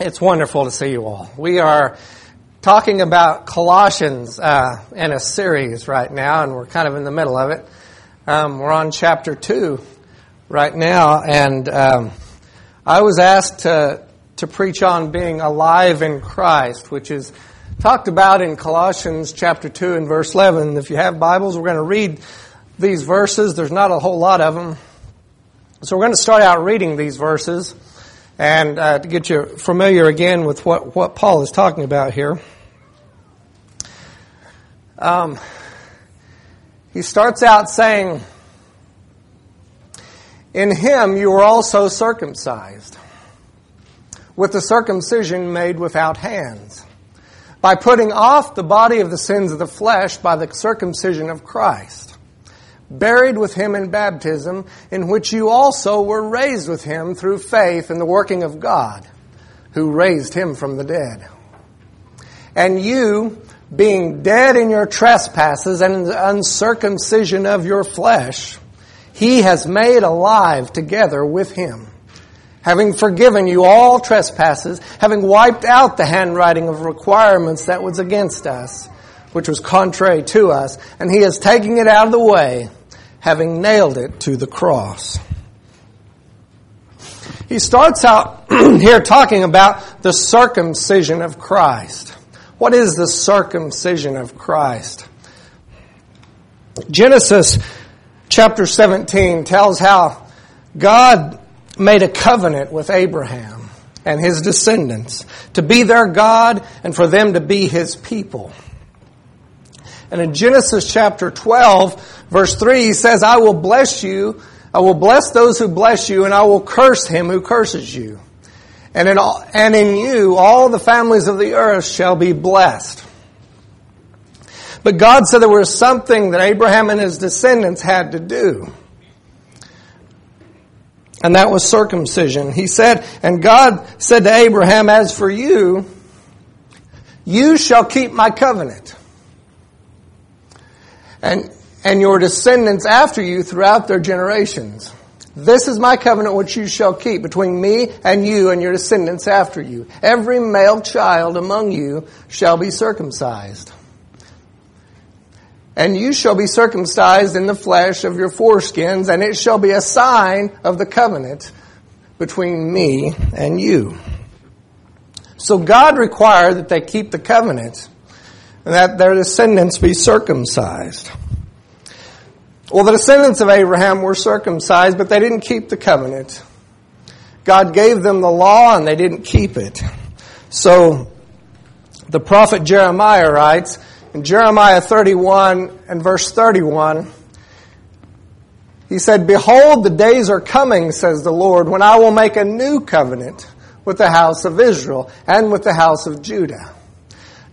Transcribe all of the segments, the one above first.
It's wonderful to see you all. We are talking about Colossians uh, in a series right now, and we're kind of in the middle of it. Um, we're on chapter 2 right now, and um, I was asked to, to preach on being alive in Christ, which is talked about in Colossians chapter 2 and verse 11. If you have Bibles, we're going to read these verses. There's not a whole lot of them. So we're going to start out reading these verses and uh, to get you familiar again with what, what Paul is talking about here. Um, he starts out saying, In him you were also circumcised, with the circumcision made without hands, by putting off the body of the sins of the flesh by the circumcision of Christ buried with him in baptism, in which you also were raised with him through faith in the working of God, who raised him from the dead. And you, being dead in your trespasses and in the uncircumcision of your flesh, he has made alive together with him, having forgiven you all trespasses, having wiped out the handwriting of requirements that was against us, which was contrary to us, and he is taking it out of the way having nailed it to the cross. He starts out here talking about the circumcision of Christ. What is the circumcision of Christ? Genesis chapter 17 tells how God made a covenant with Abraham and his descendants to be their God and for them to be his people. And in Genesis chapter 12, verse 3, he says, I will bless you, I will bless those who bless you, and I will curse him who curses you. And in, all, and in you, all the families of the earth shall be blessed. But God said there was something that Abraham and his descendants had to do. And that was circumcision. He said, and God said to Abraham, as for you, you shall keep my covenant and, and your descendants after you throughout their generations. This is my covenant which you shall keep between me and you and your descendants after you. Every male child among you shall be circumcised. And you shall be circumcised in the flesh of your foreskins, and it shall be a sign of the covenant between me and you. So God required that they keep the covenant and that their descendants be circumcised. Well, the descendants of Abraham were circumcised, but they didn't keep the covenant. God gave them the law and they didn't keep it. So, the prophet Jeremiah writes, in Jeremiah 31 and verse 31, he said, Behold, the days are coming, says the Lord, when I will make a new covenant with the house of Israel and with the house of Judah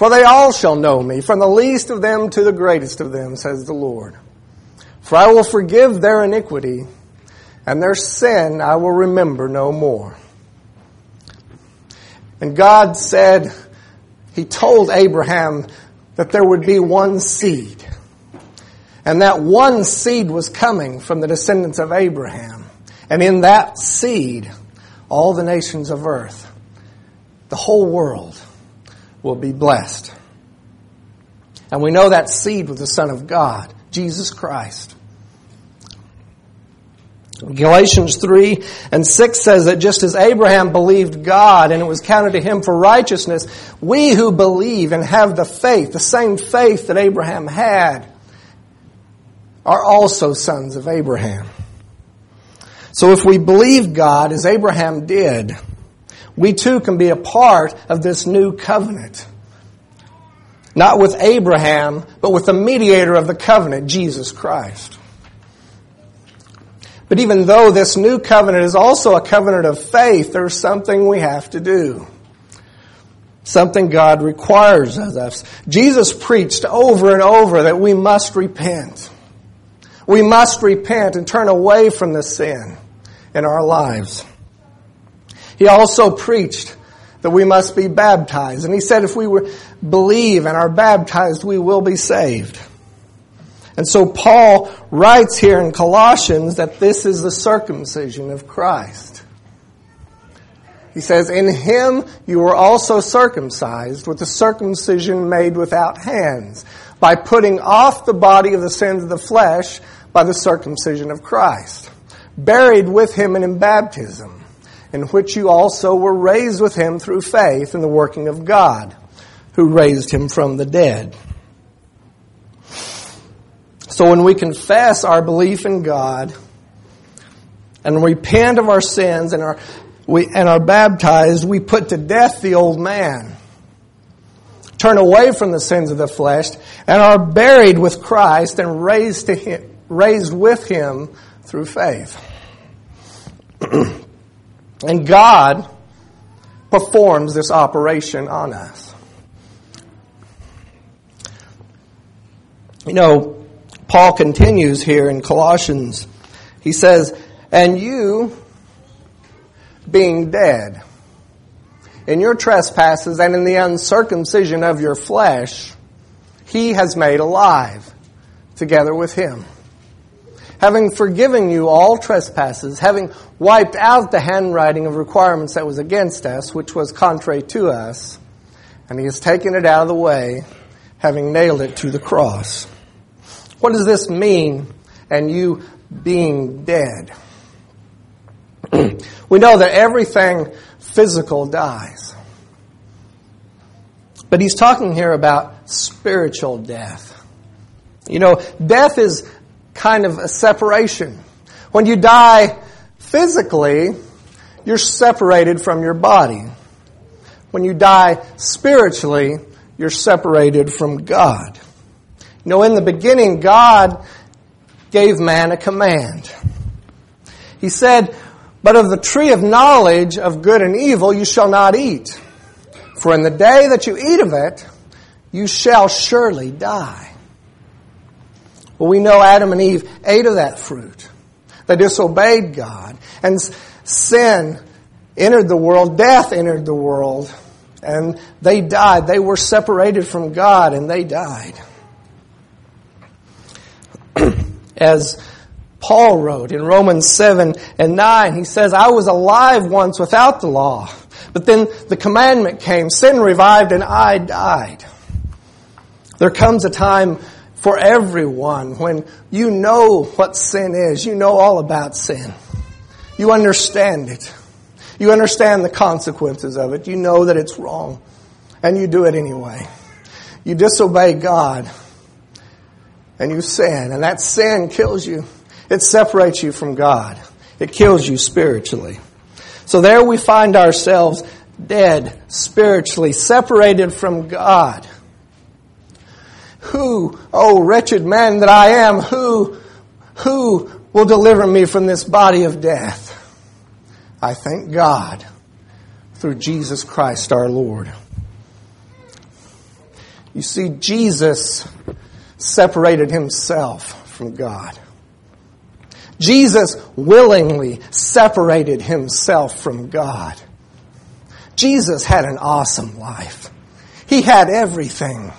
For they all shall know me, from the least of them to the greatest of them, says the Lord. For I will forgive their iniquity, and their sin I will remember no more. And God said, He told Abraham that there would be one seed. And that one seed was coming from the descendants of Abraham. And in that seed, all the nations of earth, the whole world, will be blessed. And we know that seed was the Son of God, Jesus Christ. Galatians 3 and 6 says that just as Abraham believed God and it was counted to him for righteousness, we who believe and have the faith, the same faith that Abraham had, are also sons of Abraham. So if we believe God as Abraham did, we too can be a part of this new covenant. Not with Abraham, but with the mediator of the covenant, Jesus Christ. But even though this new covenant is also a covenant of faith, there's something we have to do. Something God requires of us. Jesus preached over and over that we must repent. We must repent and turn away from the sin in our lives. He also preached that we must be baptized. And he said if we believe and are baptized, we will be saved. And so Paul writes here in Colossians that this is the circumcision of Christ. He says, In him you were also circumcised with the circumcision made without hands, by putting off the body of the sins of the flesh by the circumcision of Christ, buried with him in baptism, in which you also were raised with him through faith in the working of God, who raised him from the dead. So when we confess our belief in God and repent of our sins and are, we, and are baptized, we put to death the old man, turn away from the sins of the flesh, and are buried with Christ and raised, to him, raised with Him through faith. and God performs this operation on us. You know, Paul continues here in Colossians. He says, And you, being dead in your trespasses and in the uncircumcision of your flesh, he has made alive together with him. Having forgiven you all trespasses, having wiped out the handwriting of requirements that was against us, which was contrary to us, and he has taken it out of the way, having nailed it to the cross. What does this mean? And you being dead. we know that everything physical dies. But he's talking here about spiritual death. You know, death is kind of a separation. When you die physically, you're separated from your body. When you die spiritually, you're separated from God. You know, in the beginning, God gave man a command. He said, But of the tree of knowledge of good and evil you shall not eat. For in the day that you eat of it, you shall surely die. Well, we know Adam and Eve ate of that fruit. They disobeyed God. And sin entered the world, death entered the world, and they died. They were separated from God and they died. as Paul wrote in Romans 7 and 9. He says, I was alive once without the law, but then the commandment came, sin revived, and I died. There comes a time for everyone when you know what sin is. You know all about sin. You understand it. You understand the consequences of it. You know that it's wrong. And you do it anyway. You disobey God and you sin, and that sin kills you. It separates you from God. It kills you spiritually. So there we find ourselves dead spiritually, separated from God. Who, oh wretched man that I am, who, who will deliver me from this body of death? I thank God through Jesus Christ our Lord. You see, Jesus separated himself from God. Jesus willingly separated himself from God. Jesus had an awesome life. He had everything.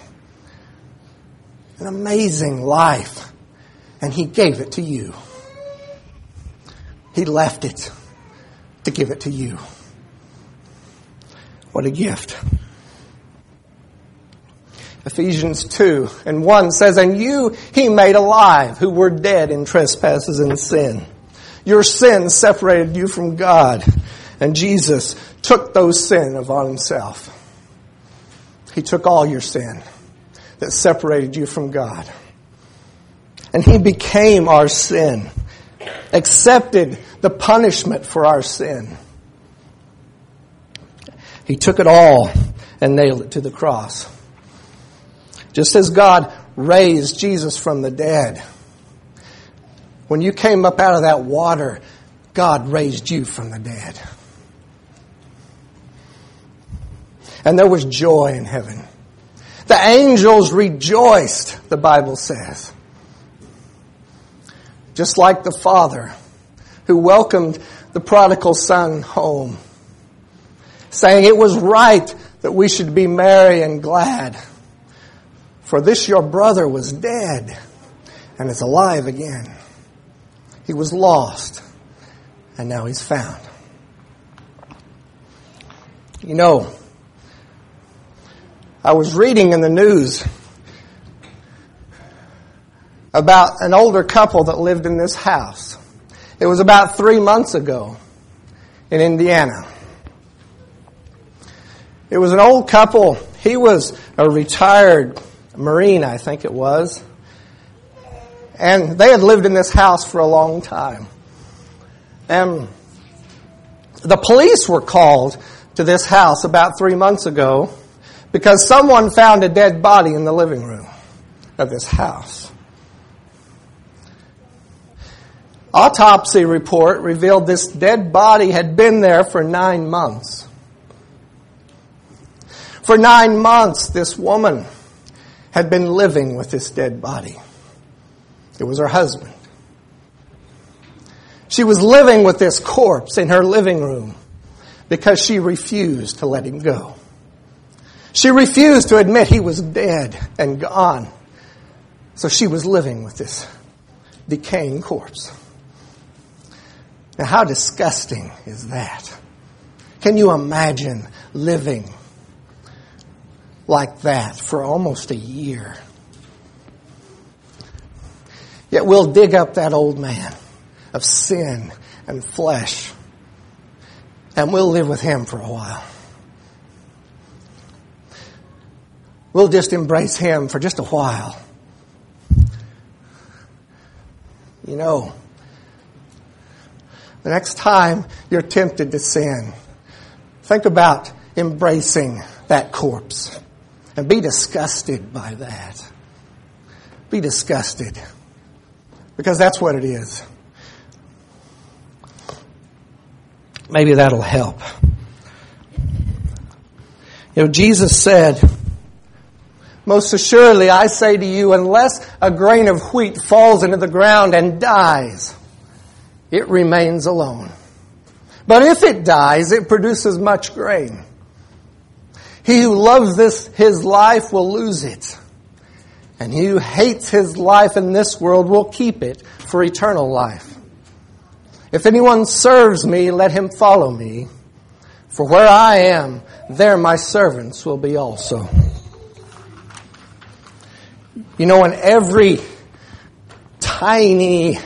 An amazing life. And he gave it to you. He left it to give it to you. What a gift. Ephesians 2 and 1 says, And you he made alive who were dead in trespasses and sin. Your sin separated you from God, and Jesus took those sin upon himself. He took all your sin that separated you from God. And he became our sin, accepted the punishment for our sin. He took it all and nailed it to the cross. Just as God raised Jesus from the dead, when you came up out of that water, God raised you from the dead. And there was joy in heaven. The angels rejoiced, the Bible says. Just like the father who welcomed the prodigal son home, saying it was right that we should be merry and glad. For this your brother was dead and is alive again. He was lost and now he's found. You know, I was reading in the news about an older couple that lived in this house. It was about three months ago in Indiana. It was an old couple. He was a retired Marine, I think it was. And they had lived in this house for a long time. And the police were called to this house about three months ago because someone found a dead body in the living room of this house. Autopsy report revealed this dead body had been there for nine months. For nine months, this woman had been living with this dead body. It was her husband. She was living with this corpse in her living room because she refused to let him go. She refused to admit he was dead and gone. So she was living with this decaying corpse. Now, how disgusting is that? Can you imagine living like that for almost a year? Yet we'll dig up that old man of sin and flesh and we'll live with him for a while. We'll just embrace him for just a while. You know, the next time you're tempted to sin, think about embracing that corpse and be disgusted by that. Be disgusted. Because that's what it is. Maybe that'll help. You know, Jesus said, most assuredly, I say to you, unless a grain of wheat falls into the ground and dies, it remains alone. But if it dies, it produces much grain. He who loves this, his life will lose it. And he who hates his life in this world will keep it for eternal life. If anyone serves me, let him follow me. For where I am, there my servants will be also. You know, in every tiny,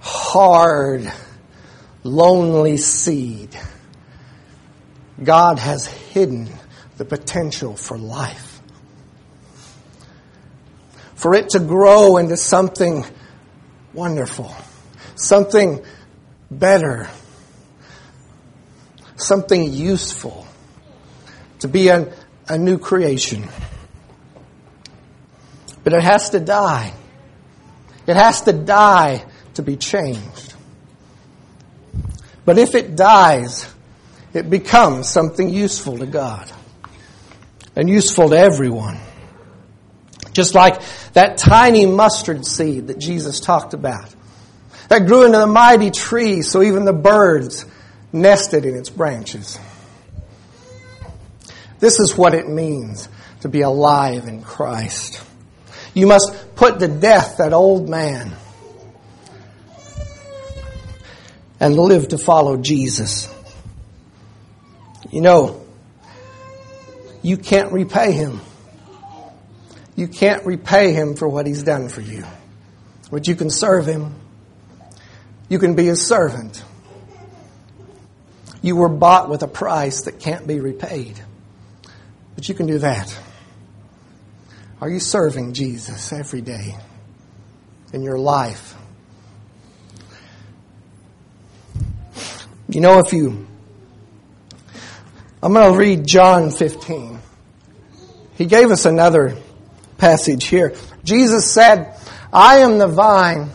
hard, lonely seed, God has hidden the potential for life. For it to grow into something wonderful, something better, something useful, to be a, a new creation. But it has to die. It has to die to be changed. But if it dies, it becomes something useful to God and useful to everyone. Just like that tiny mustard seed that Jesus talked about. That grew into a mighty tree so even the birds nested in its branches. This is what it means to be alive in Christ. You must put to death that old man and live to follow Jesus. You know, you can't repay him. You can't repay him for what he's done for you. But you can serve him. You can be his servant. You were bought with a price that can't be repaid. But you can do that. Are you serving Jesus every day in your life? You know, if you, I'm going to read John 15. He gave us another passage here. Jesus said, I am the vine,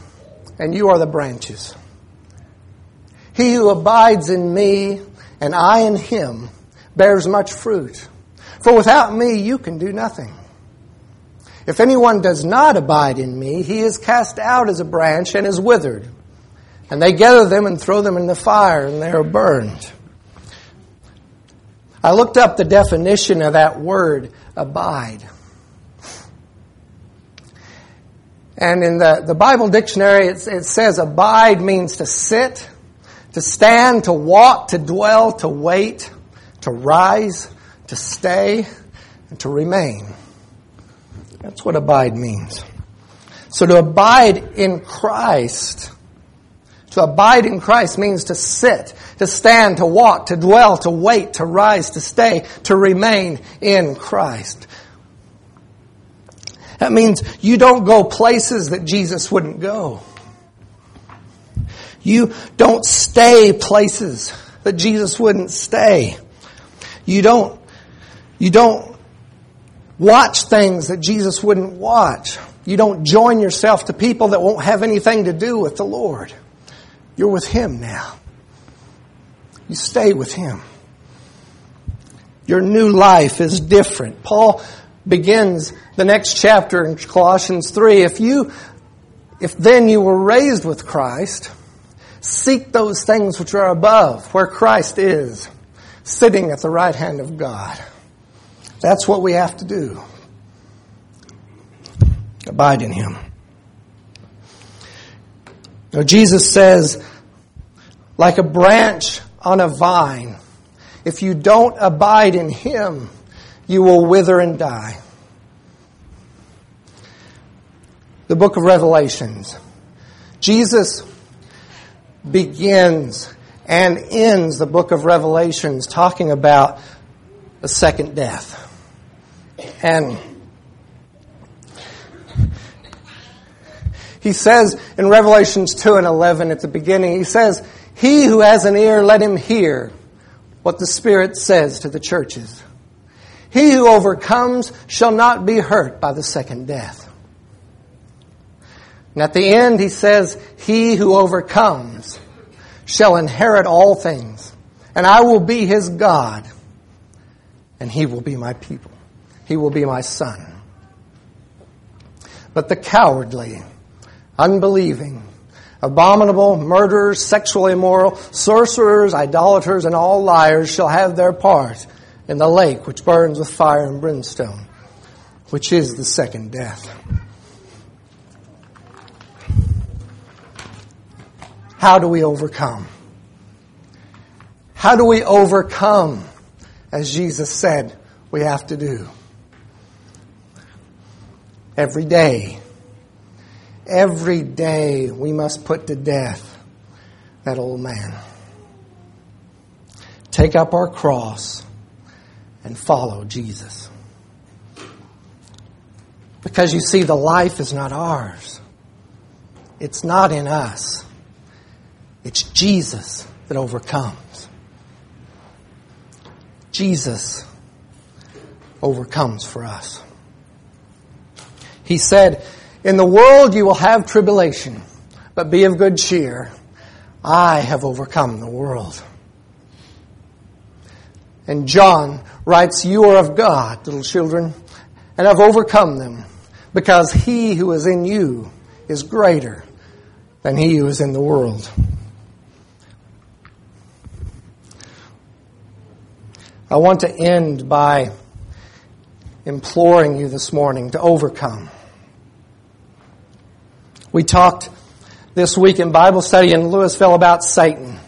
and you are the branches. He who abides in me and I in him bears much fruit. For without me you can do nothing. If anyone does not abide in me, he is cast out as a branch and is withered. And they gather them and throw them in the fire, and they are burned. I looked up the definition of that word, abide. And in the, the Bible dictionary, it, it says abide means to sit, to stand, to walk, to dwell, to wait, to rise, to stay, and to remain. That's what abide means. So to abide in Christ, to abide in Christ means to sit, to stand, to walk, to dwell, to wait, to rise, to stay, to remain in Christ. That means you don't go places that Jesus wouldn't go. You don't stay places that Jesus wouldn't stay. You don't, you don't watch things that Jesus wouldn't watch. You don't join yourself to people that won't have anything to do with the Lord. You're with Him now. You stay with Him. Your new life is different. Paul begins the next chapter in Colossians 3. If you, if then you were raised with Christ, seek those things which are above, where Christ is, sitting at the right hand of God. That's what we have to do. Abide in Him. Now, Jesus says, like a branch on a vine, if you don't abide in Him, you will wither and die. The book of Revelations. Jesus begins and ends the book of Revelations talking about a second death. And he says in Revelations 2 and 11 at the beginning, he says, He who has an ear, let him hear what the Spirit says to the churches. He who overcomes shall not be hurt by the second death. And at the end, he says, He who overcomes shall inherit all things, and I will be his God, and he will be my people. He will be my son. But the cowardly, unbelieving, abominable, murderers, sexually immoral, sorcerers, idolaters, and all liars shall have their part in the lake which burns with fire and brimstone, which is the second death. How do we overcome? How do we overcome, as Jesus said we have to do? Every day. Every day we must put to death that old man. Take up our cross and follow Jesus. Because you see, the life is not ours. It's not in us. It's Jesus that overcomes. Jesus overcomes for us. He said, In the world you will have tribulation, but be of good cheer. I have overcome the world. And John writes, You are of God, little children, and have overcome them, because he who is in you is greater than he who is in the world. I want to end by imploring you this morning to overcome. We talked this week in Bible study in Louisville about Satan.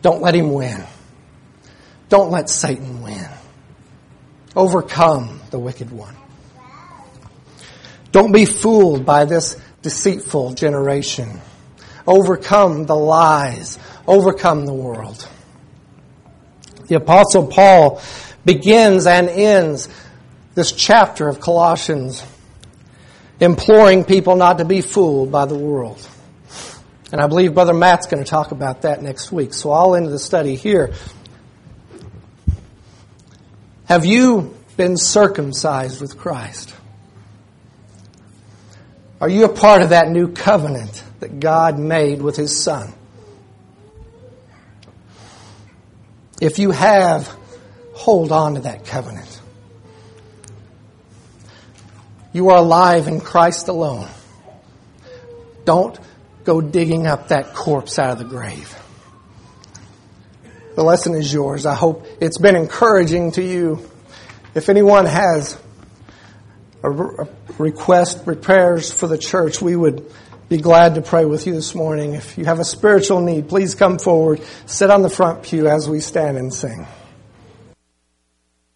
Don't let him win. Don't let Satan win. Overcome the wicked one. Don't be fooled by this deceitful generation. Overcome the lies. Overcome the world. The apostle Paul begins and ends this chapter of Colossians imploring people not to be fooled by the world. And I believe Brother Matt's going to talk about that next week. So I'll end the study here. Have you been circumcised with Christ? Are you a part of that new covenant that God made with His Son? If you have, hold on to that covenant. You are alive in Christ alone. Don't go digging up that corpse out of the grave. The lesson is yours. I hope it's been encouraging to you. If anyone has a request, prayers for the church, we would be glad to pray with you this morning. If you have a spiritual need, please come forward. Sit on the front pew as we stand and sing.